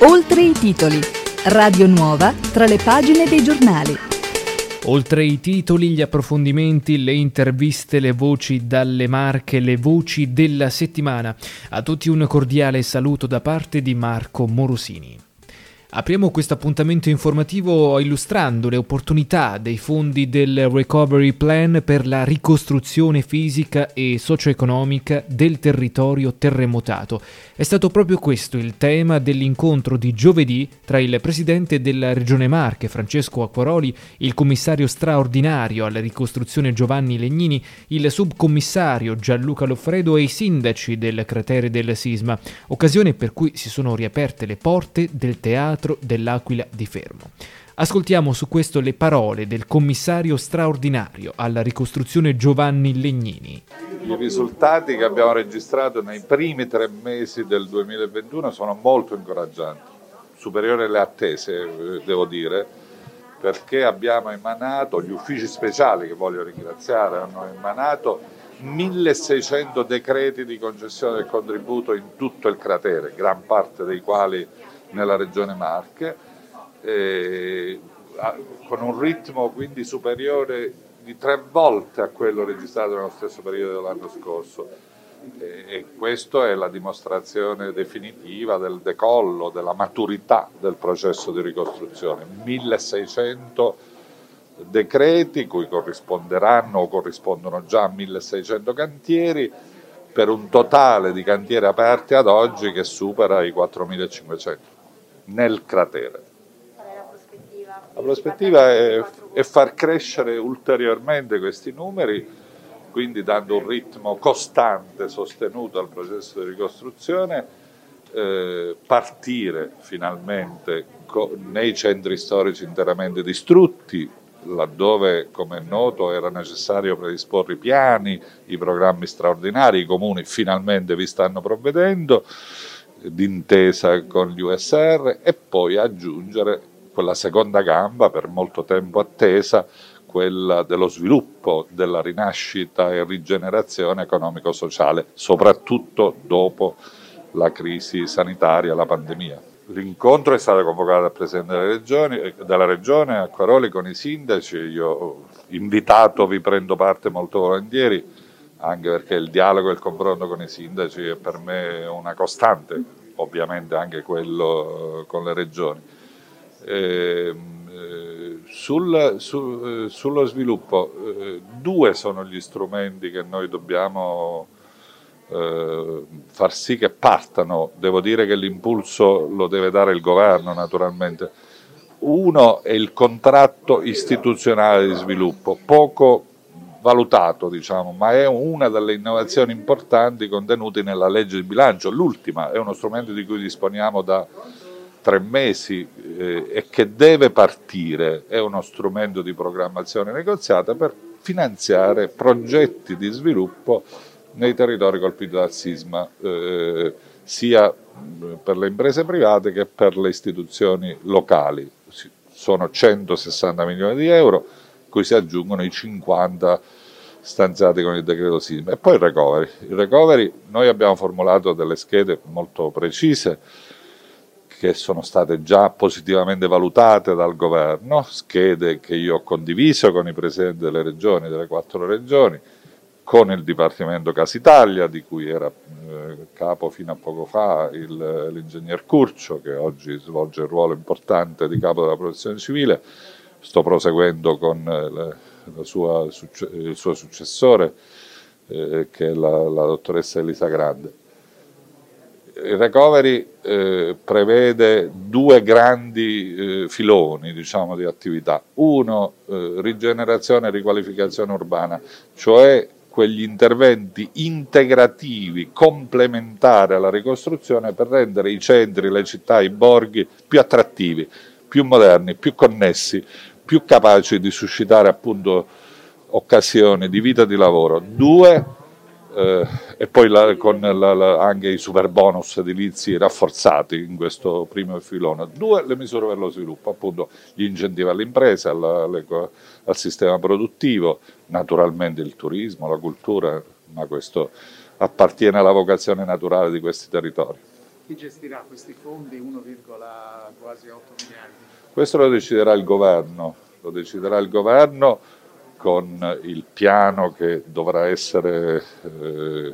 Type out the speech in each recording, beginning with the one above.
Oltre i titoli. Radio Nuova tra le pagine dei giornali. Oltre i titoli, gli approfondimenti, le interviste, le voci dalle marche, le voci della settimana. A tutti un cordiale saluto da parte di Marco Morosini. Apriamo questo appuntamento informativo illustrando le opportunità dei fondi del Recovery Plan per la ricostruzione fisica e socio-economica del territorio terremotato. È stato proprio questo il tema dell'incontro di giovedì tra il presidente della Regione Marche, Francesco Acquaroli, il commissario straordinario alla ricostruzione Giovanni Legnini, il subcommissario Gianluca Loffredo e i sindaci del cratere del sisma, occasione per cui si sono riaperte le porte del teatro teatro dell'Aquila di Fermo. Ascoltiamo su questo le parole del commissario straordinario alla ricostruzione Giovanni Legnini. I risultati che abbiamo registrato nei primi tre mesi del 2021 sono molto incoraggianti, superiori alle attese, devo dire, perché abbiamo emanato, gli uffici speciali che voglio ringraziare, hanno emanato 1600 decreti di concessione del contributo in tutto il cratere, gran parte dei quali nella regione Marche, eh, con un ritmo quindi superiore di tre volte a quello registrato nello stesso periodo dell'anno scorso. E questa è la dimostrazione definitiva del decollo, della maturità del processo di ricostruzione. 1600 decreti cui corrisponderanno o corrispondono già a 1600 cantieri per un totale di cantieri aperti ad oggi che supera i 4500 nel cratere. La prospettiva è, è far crescere ulteriormente questi numeri, quindi dando un ritmo costante, sostenuto al processo di ricostruzione, eh, partire finalmente nei centri storici interamente distrutti, laddove, come è noto, era necessario predisporre i piani, i programmi straordinari, i comuni finalmente vi stanno provvedendo, d'intesa con gli USR e poi aggiungere quella seconda gamba per molto tempo attesa, quella dello sviluppo, della rinascita e rigenerazione economico-sociale, soprattutto dopo la crisi sanitaria, la pandemia. L'incontro è stato convocato dal Presidente della Regione, della Regione a Quaroli con i sindaci, io invitato vi prendo parte molto volentieri, anche perché il dialogo e il confronto con i sindaci è per me una costante, ovviamente anche quello eh, con le regioni. Eh, sul, su, eh, sullo sviluppo, due sono gli strumenti che noi dobbiamo eh, far sì che partano. Devo dire che l'impulso lo deve dare il governo naturalmente. Uno è il contratto istituzionale di sviluppo, poco valutato, diciamo, ma è una delle innovazioni importanti contenute nella legge di bilancio. L'ultima è uno strumento di cui disponiamo da tre mesi eh, e che deve partire, è uno strumento di programmazione negoziata per finanziare progetti di sviluppo nei territori colpiti dal sisma, eh, sia per le imprese private che per le istituzioni locali. Sono 160 milioni di euro cui si aggiungono i 50 stanziati con il decreto sisma. E poi il recovery. Il recovery, noi abbiamo formulato delle schede molto precise che sono state già positivamente valutate dal governo, schede che io ho condiviso con i presidenti delle regioni, delle quattro regioni, con il Dipartimento Casa Italia, di cui era eh, capo fino a poco fa l'ingegner Curcio, che oggi svolge il ruolo importante di capo della protezione civile, sto proseguendo con eh, sua, il suo successore, eh, che è la, la, dottoressa Elisa Grande. Il recovery eh, prevede due grandi eh, filoni diciamo, di attività. Uno, eh, rigenerazione e riqualificazione urbana, cioè quegli interventi integrativi, complementari alla ricostruzione per rendere i centri, le città, i borghi più attrattivi, più moderni, più connessi, più capaci di suscitare appunto occasioni di vita e di lavoro. Due, eh, e poi la, con la, la, anche i super bonus edilizi rafforzati in questo primo filone. Due, le misure per lo sviluppo, appunto gli incentivi all'impresa, al sistema produttivo, naturalmente il turismo, la cultura, ma questo appartiene alla vocazione naturale di questi territori. Chi gestirà questi fondi 1, quasi 8 miliardi? Questo lo deciderà il governo, lo deciderà il governo con il piano che dovrà essere eh,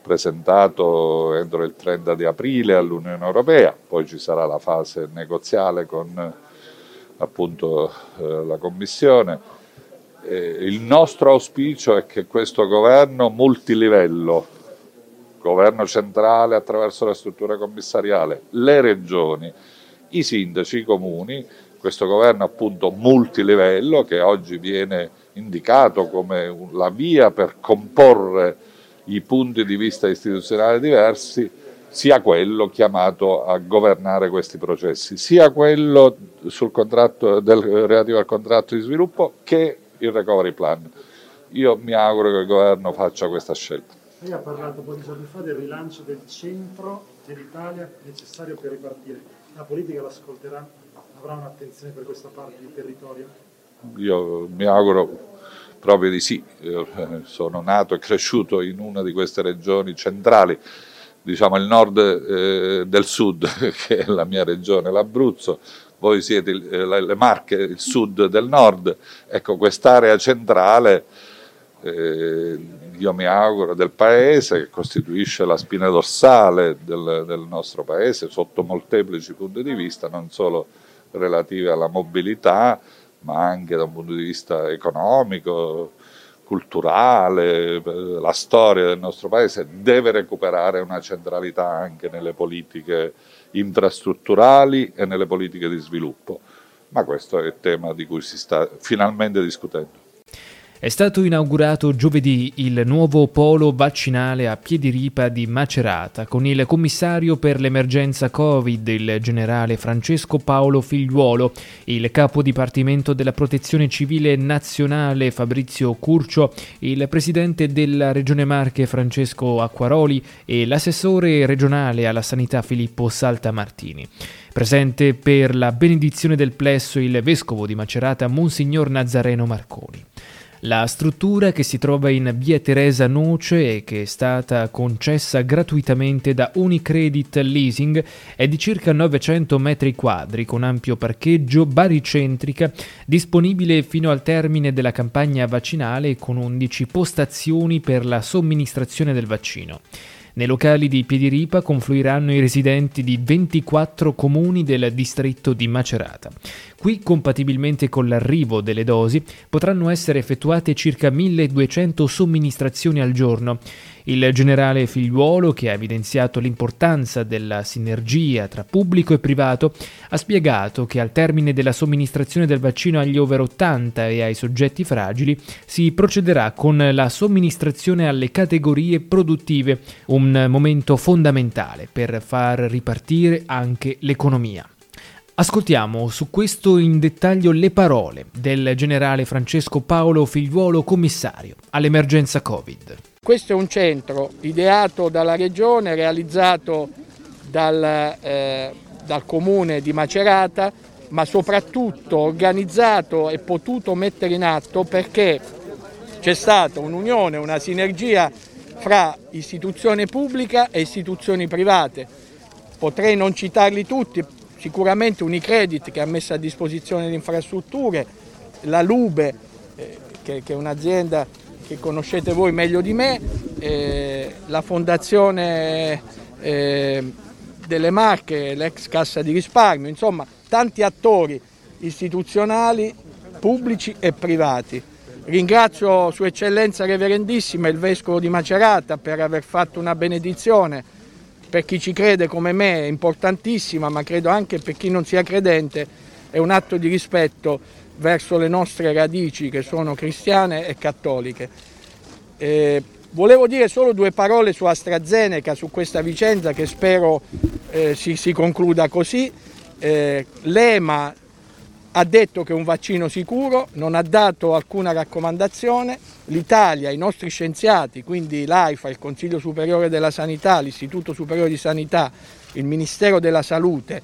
presentato entro il 30 di aprile all'Unione Europea, poi ci sarà la fase negoziale con appunto eh, la Commissione. Eh, il nostro auspicio è che questo governo multilivello, governo centrale attraverso la struttura commissariale, le regioni, i sindaci, i comuni, questo governo appunto multilivello che oggi viene indicato come la via per comporre i punti di vista istituzionali diversi, sia quello chiamato a governare questi processi, sia quello del, relativo al contratto di sviluppo che il recovery plan. Io mi auguro che il governo faccia questa scelta. Lei ha parlato un po' di giorni fa del rilancio del centro dell'Italia necessario per ripartire. La politica l'ascolterà? Avrà un'attenzione per questa parte di territorio? Io mi auguro proprio di sì. Io sono nato e cresciuto in una di queste regioni centrali, diciamo il nord eh, del sud, che è la mia regione, l'Abruzzo, voi siete eh, le Marche, il sud del nord, ecco quest'area centrale eh, io mi auguro del paese che costituisce la spina dorsale del, del nostro paese sotto molteplici punti di vista, non solo relative alla mobilità, ma anche da un punto di vista economico, culturale, la storia del nostro paese deve recuperare una centralità anche nelle politiche infrastrutturali e nelle politiche di sviluppo. Ma questo è il tema di cui si sta finalmente discutendo. È stato inaugurato giovedì il nuovo polo vaccinale a Piediripa di Macerata con il commissario per l'emergenza Covid, il generale Francesco Paolo Figliuolo, il capo dipartimento della Protezione Civile Nazionale Fabrizio Curcio, il presidente della Regione Marche Francesco Acquaroli e l'assessore regionale alla sanità Filippo Saltamartini. Presente per la benedizione del plesso il vescovo di Macerata Monsignor Nazareno Marconi. La struttura che si trova in via Teresa Noce e che è stata concessa gratuitamente da Unicredit Leasing è di circa 900 metri quadri con ampio parcheggio, baricentrica, disponibile fino al termine della campagna vaccinale con 11 postazioni per la somministrazione del vaccino. Nei locali di Piediripa confluiranno i residenti di 24 comuni del distretto di Macerata. Qui, compatibilmente con l'arrivo delle dosi, potranno essere effettuate circa 1200 somministrazioni al giorno. Il generale Figliuolo, che ha evidenziato l'importanza della sinergia tra pubblico e privato, ha spiegato che al termine della somministrazione del vaccino agli over 80 e ai soggetti fragili si procederà con la somministrazione alle categorie produttive, un momento fondamentale per far ripartire anche l'economia. Ascoltiamo su questo in dettaglio le parole del generale Francesco Paolo Figliuolo, commissario all'emergenza Covid. Questo è un centro ideato dalla Regione, realizzato dal, eh, dal Comune di Macerata, ma soprattutto organizzato e potuto mettere in atto perché c'è stata un'unione, una sinergia fra istituzione pubblica e istituzioni private. Potrei non citarli tutti, sicuramente Unicredit che ha messo a disposizione le infrastrutture, la Lube eh, che, è un'azienda che conoscete voi meglio di me, eh, la fondazione eh, delle Marche, l'ex Cassa di risparmio, insomma tanti attori istituzionali, pubblici e privati. Ringrazio Sua Eccellenza Reverendissima il Vescovo di Macerata per aver fatto una benedizione, per chi ci crede come me è importantissima, ma credo anche per chi non sia credente è un atto di rispetto verso le nostre radici che sono cristiane e cattoliche. Eh, volevo dire solo due parole su AstraZeneca, su questa vicenda che spero eh, si, si, concluda così. Eh, L'EMA ha detto che è un vaccino sicuro, non ha dato alcuna raccomandazione, l'Italia, i nostri scienziati, quindi l'AIFA, il Consiglio Superiore della Sanità, l'Istituto Superiore di Sanità, il Ministero della Salute,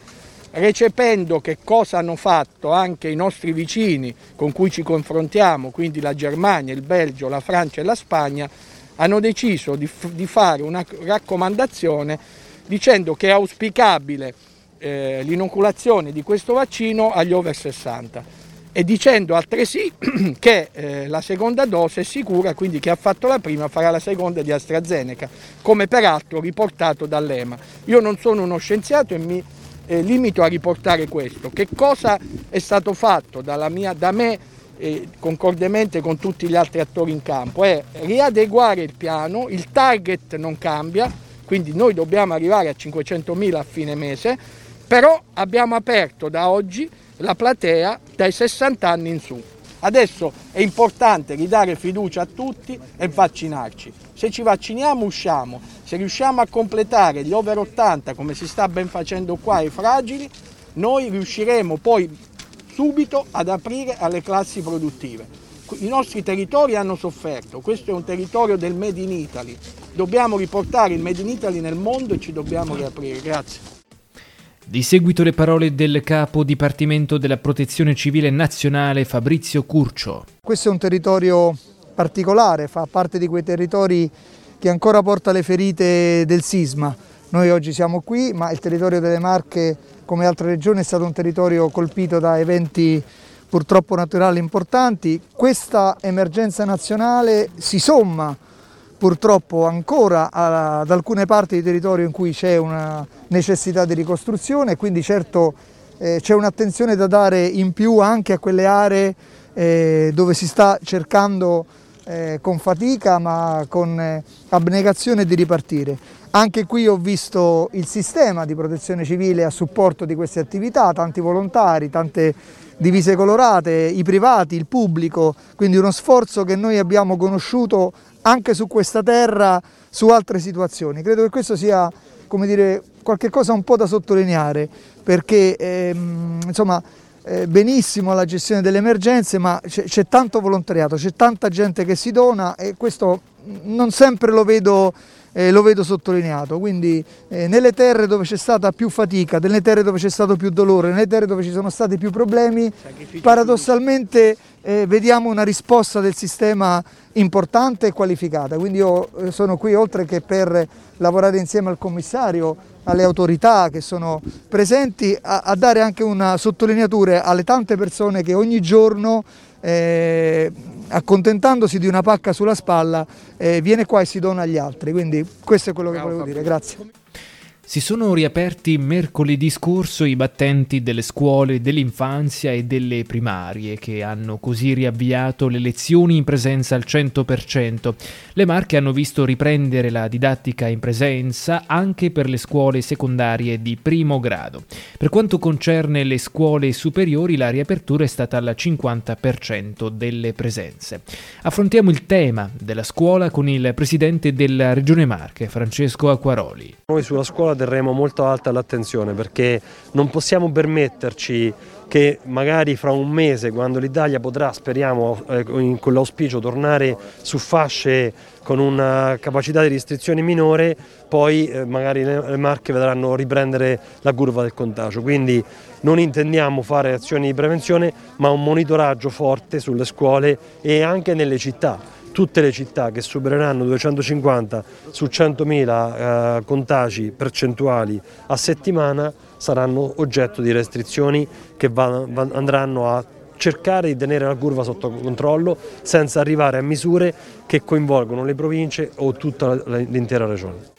recependo che cosa hanno fatto anche i nostri vicini con cui ci confrontiamo, quindi la Germania, il Belgio, la Francia e la Spagna, hanno deciso di, di fare una raccomandazione dicendo che è auspicabile eh, l'inoculazione di questo vaccino agli over 60 e dicendo altresì che eh, la seconda dose è sicura, quindi chi ha fatto la prima farà la seconda di AstraZeneca, come peraltro riportato dall'EMA. Io non sono uno scienziato e mi eh, limito a riportare questo. Che cosa è stato fatto mia, da me eh, concordemente con tutti gli altri attori in campo? È riadeguare il piano, il target non cambia, quindi noi dobbiamo arrivare a 500.000 a fine mese, però abbiamo aperto da oggi la platea dai 60 anni in su. Adesso è importante ridare fiducia a tutti e vaccinarci. Se ci vacciniamo usciamo, se riusciamo a completare gli over 80 come si sta ben facendo qua ai fragili, noi riusciremo poi subito ad aprire alle classi produttive. I nostri territori hanno sofferto, questo è un territorio del Made in Italy, dobbiamo riportare il Made in Italy nel mondo e ci dobbiamo riaprire. Grazie. Di seguito le parole del capo Dipartimento della Protezione Civile Nazionale Fabrizio Curcio. Questo è un territorio particolare, fa parte di quei territori che ancora porta le ferite del sisma. Noi oggi siamo qui, ma il territorio delle Marche, come altre regioni, è stato un territorio colpito da eventi purtroppo naturali importanti. Questa emergenza nazionale si somma purtroppo ancora ad alcune parti di territorio in cui c'è una necessità di ricostruzione, quindi certo eh, c'è un'attenzione da dare in più anche a quelle aree eh, dove si sta cercando eh, con fatica ma con eh, abnegazione di ripartire. Anche qui ho visto il sistema di protezione civile a supporto di queste attività, tanti volontari, tante divise colorate, i privati, il pubblico, quindi uno sforzo che noi abbiamo conosciuto anche su questa terra, su altre situazioni. Credo che questo sia come dire, qualcosa un po' da sottolineare, perché ehm, insomma, eh, benissimo la gestione delle emergenze, ma c'è tanto volontariato, c'è tanta gente che si dona e questo non sempre lo vedo eh, lo vedo sottolineato, quindi eh, nelle terre dove c'è stata più fatica, nelle terre dove c'è stato più dolore, nelle terre dove ci sono stati più problemi, paradossalmente eh, vediamo una risposta del sistema importante e qualificata, quindi io eh, sono qui oltre che per lavorare insieme al commissario, alle autorità che sono presenti, a, a dare anche una sottolineatura alle tante persone che ogni giorno eh, accontentandosi di una pacca sulla spalla, eh, viene qua e si dona agli altri. Quindi questo è quello che volevo dire. Grazie. Si sono riaperti mercoledì scorso i battenti delle scuole dell'infanzia e delle primarie che hanno così riavviato le lezioni in presenza al 100%. Le Marche hanno visto riprendere la didattica in presenza anche per le scuole secondarie di primo grado. Per quanto concerne le scuole superiori la riapertura è stata al 50% delle presenze. Affrontiamo il tema della scuola con il presidente della Regione Marche, Francesco Acquaroli. Noi sulla scuola terremo molto alta l'attenzione perché non possiamo permetterci che magari fra un mese, quando l'Italia potrà, speriamo, eh, con l'auspicio, tornare su fasce con una capacità di restrizione minore, poi eh, magari le, le Marche vedranno riprendere la curva del contagio. Quindi non intendiamo fare azioni di prevenzione, ma un monitoraggio forte sulle scuole e anche nelle città tutte le città che supereranno 250 su 100.000 eh, contagi percentuali a settimana saranno oggetto di restrizioni che va, va, andranno a cercare di tenere la curva sotto controllo senza arrivare a misure che coinvolgono le province o tutta l'intera regione.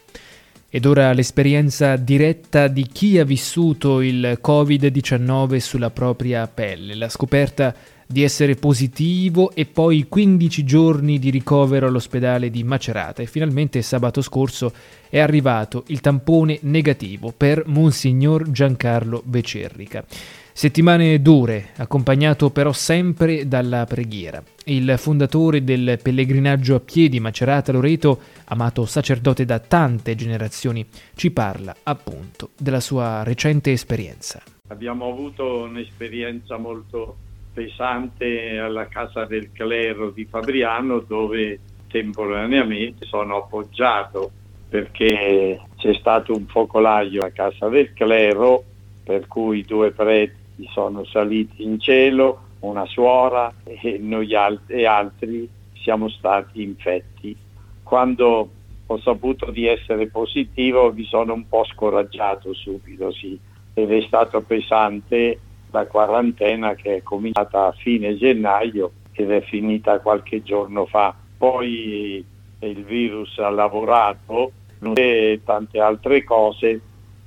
Ed ora l'esperienza diretta di chi ha vissuto il Covid-19 sulla propria pelle, la scoperta di essere positivo e poi 15 giorni di ricovero all'ospedale di Macerata e finalmente sabato scorso è arrivato il tampone negativo per Monsignor Giancarlo Becerrica. Settimane dure, accompagnato però sempre dalla preghiera. Il fondatore del pellegrinaggio a piedi Macerata Loreto, amato sacerdote da tante generazioni, ci parla appunto della sua recente esperienza. Abbiamo avuto un'esperienza molto pesante alla Casa del Clero di Fabriano dove temporaneamente sono appoggiato perché c'è stato un focolaio a Casa del Clero per cui due preti sono saliti in cielo, una suora e noi alt- e altri siamo stati infetti. Quando ho saputo di essere positivo, mi sono un po' scoraggiato subito, sì, ed è stato pesante la quarantena che è cominciata a fine gennaio ed è finita qualche giorno fa. Poi il virus ha lavorato e tante altre cose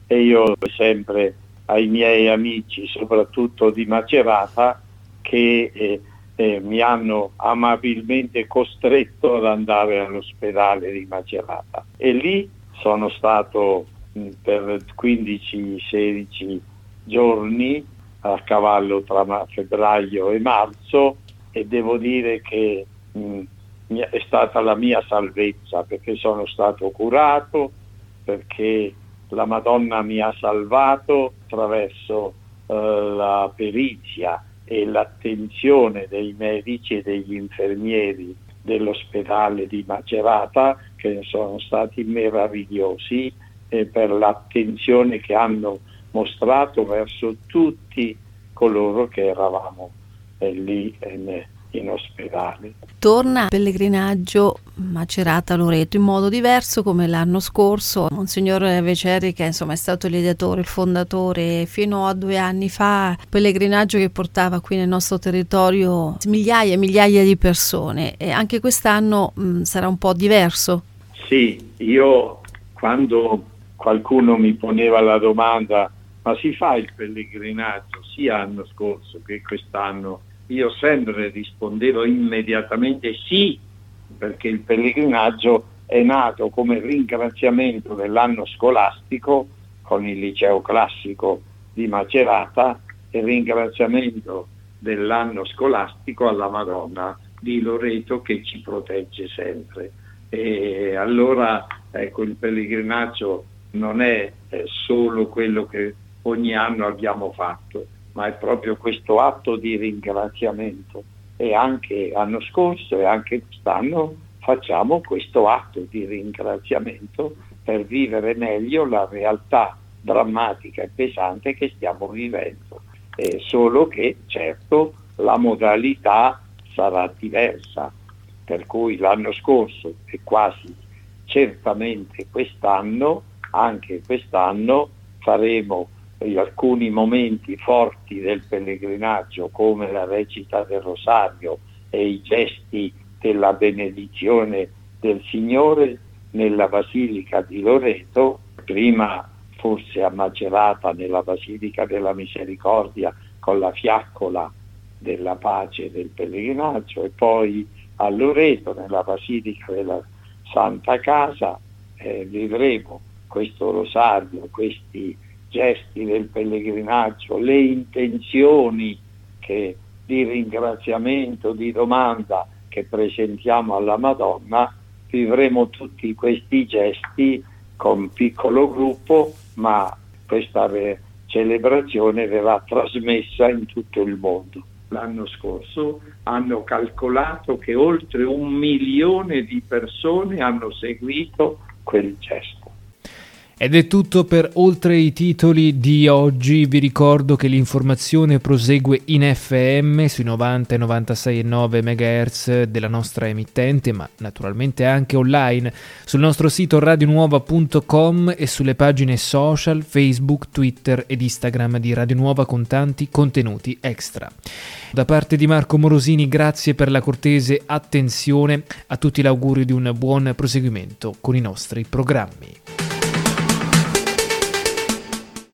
e io sempre ai miei amici, soprattutto di Macerata, che eh, eh, mi hanno amabilmente costretto ad andare all'ospedale di Macerata. E lì sono stato mh, per 15-16 giorni a cavallo tra febbraio e marzo e devo dire che mh, è stata la mia salvezza perché sono stato curato, perché la Madonna mi ha salvato attraverso eh, la perizia e l'attenzione dei medici e degli infermieri dell'ospedale di Macerata che sono stati meravigliosi eh, per l'attenzione che hanno mostrato verso tutti coloro che eravamo eh, lì eh, in ospedale. Torna pellegrinaggio Macerata Loreto in modo diverso come l'anno scorso. Monsignor Veceri, che insomma è stato l'ideatore, il fondatore, fino a due anni fa, pellegrinaggio che portava qui nel nostro territorio migliaia e migliaia di persone e anche quest'anno mh, sarà un po' diverso. Sì, io quando qualcuno mi poneva la domanda ma si fa il pellegrinaggio sia l'anno scorso che quest'anno io sempre rispondevo immediatamente sì, perché il pellegrinaggio è nato come ringraziamento dell'anno scolastico con il liceo classico di Macerata e ringraziamento dell'anno scolastico alla Madonna di Loreto che ci protegge sempre. E allora ecco, il pellegrinaggio non è solo quello che ogni anno abbiamo fatto, ma è proprio questo atto di ringraziamento e anche l'anno scorso e anche quest'anno facciamo questo atto di ringraziamento per vivere meglio la realtà drammatica e pesante che stiamo vivendo. Eh, solo che certo la modalità sarà diversa, per cui l'anno scorso e quasi certamente quest'anno, anche quest'anno faremo alcuni momenti forti del pellegrinaggio come la recita del rosario e i gesti della benedizione del Signore nella Basilica di Loreto, prima forse a Macerata nella Basilica della Misericordia con la fiaccola della pace del pellegrinaggio e poi a Loreto nella Basilica della Santa Casa eh, vivremo questo rosario, questi gesti del pellegrinaggio, le intenzioni che, di ringraziamento, di domanda che presentiamo alla Madonna, vivremo tutti questi gesti con piccolo gruppo, ma questa celebrazione verrà trasmessa in tutto il mondo. L'anno scorso hanno calcolato che oltre un milione di persone hanno seguito quel gesto. Ed è tutto per oltre i titoli di oggi. Vi ricordo che l'informazione prosegue in FM sui 90 e 96,9 MHz della nostra emittente, ma naturalmente anche online sul nostro sito radionuova.com e sulle pagine social Facebook, Twitter ed Instagram di Radio Nuova con tanti contenuti extra. Da parte di Marco Morosini, grazie per la cortese attenzione. A tutti l'augurio di un buon proseguimento con i nostri programmi.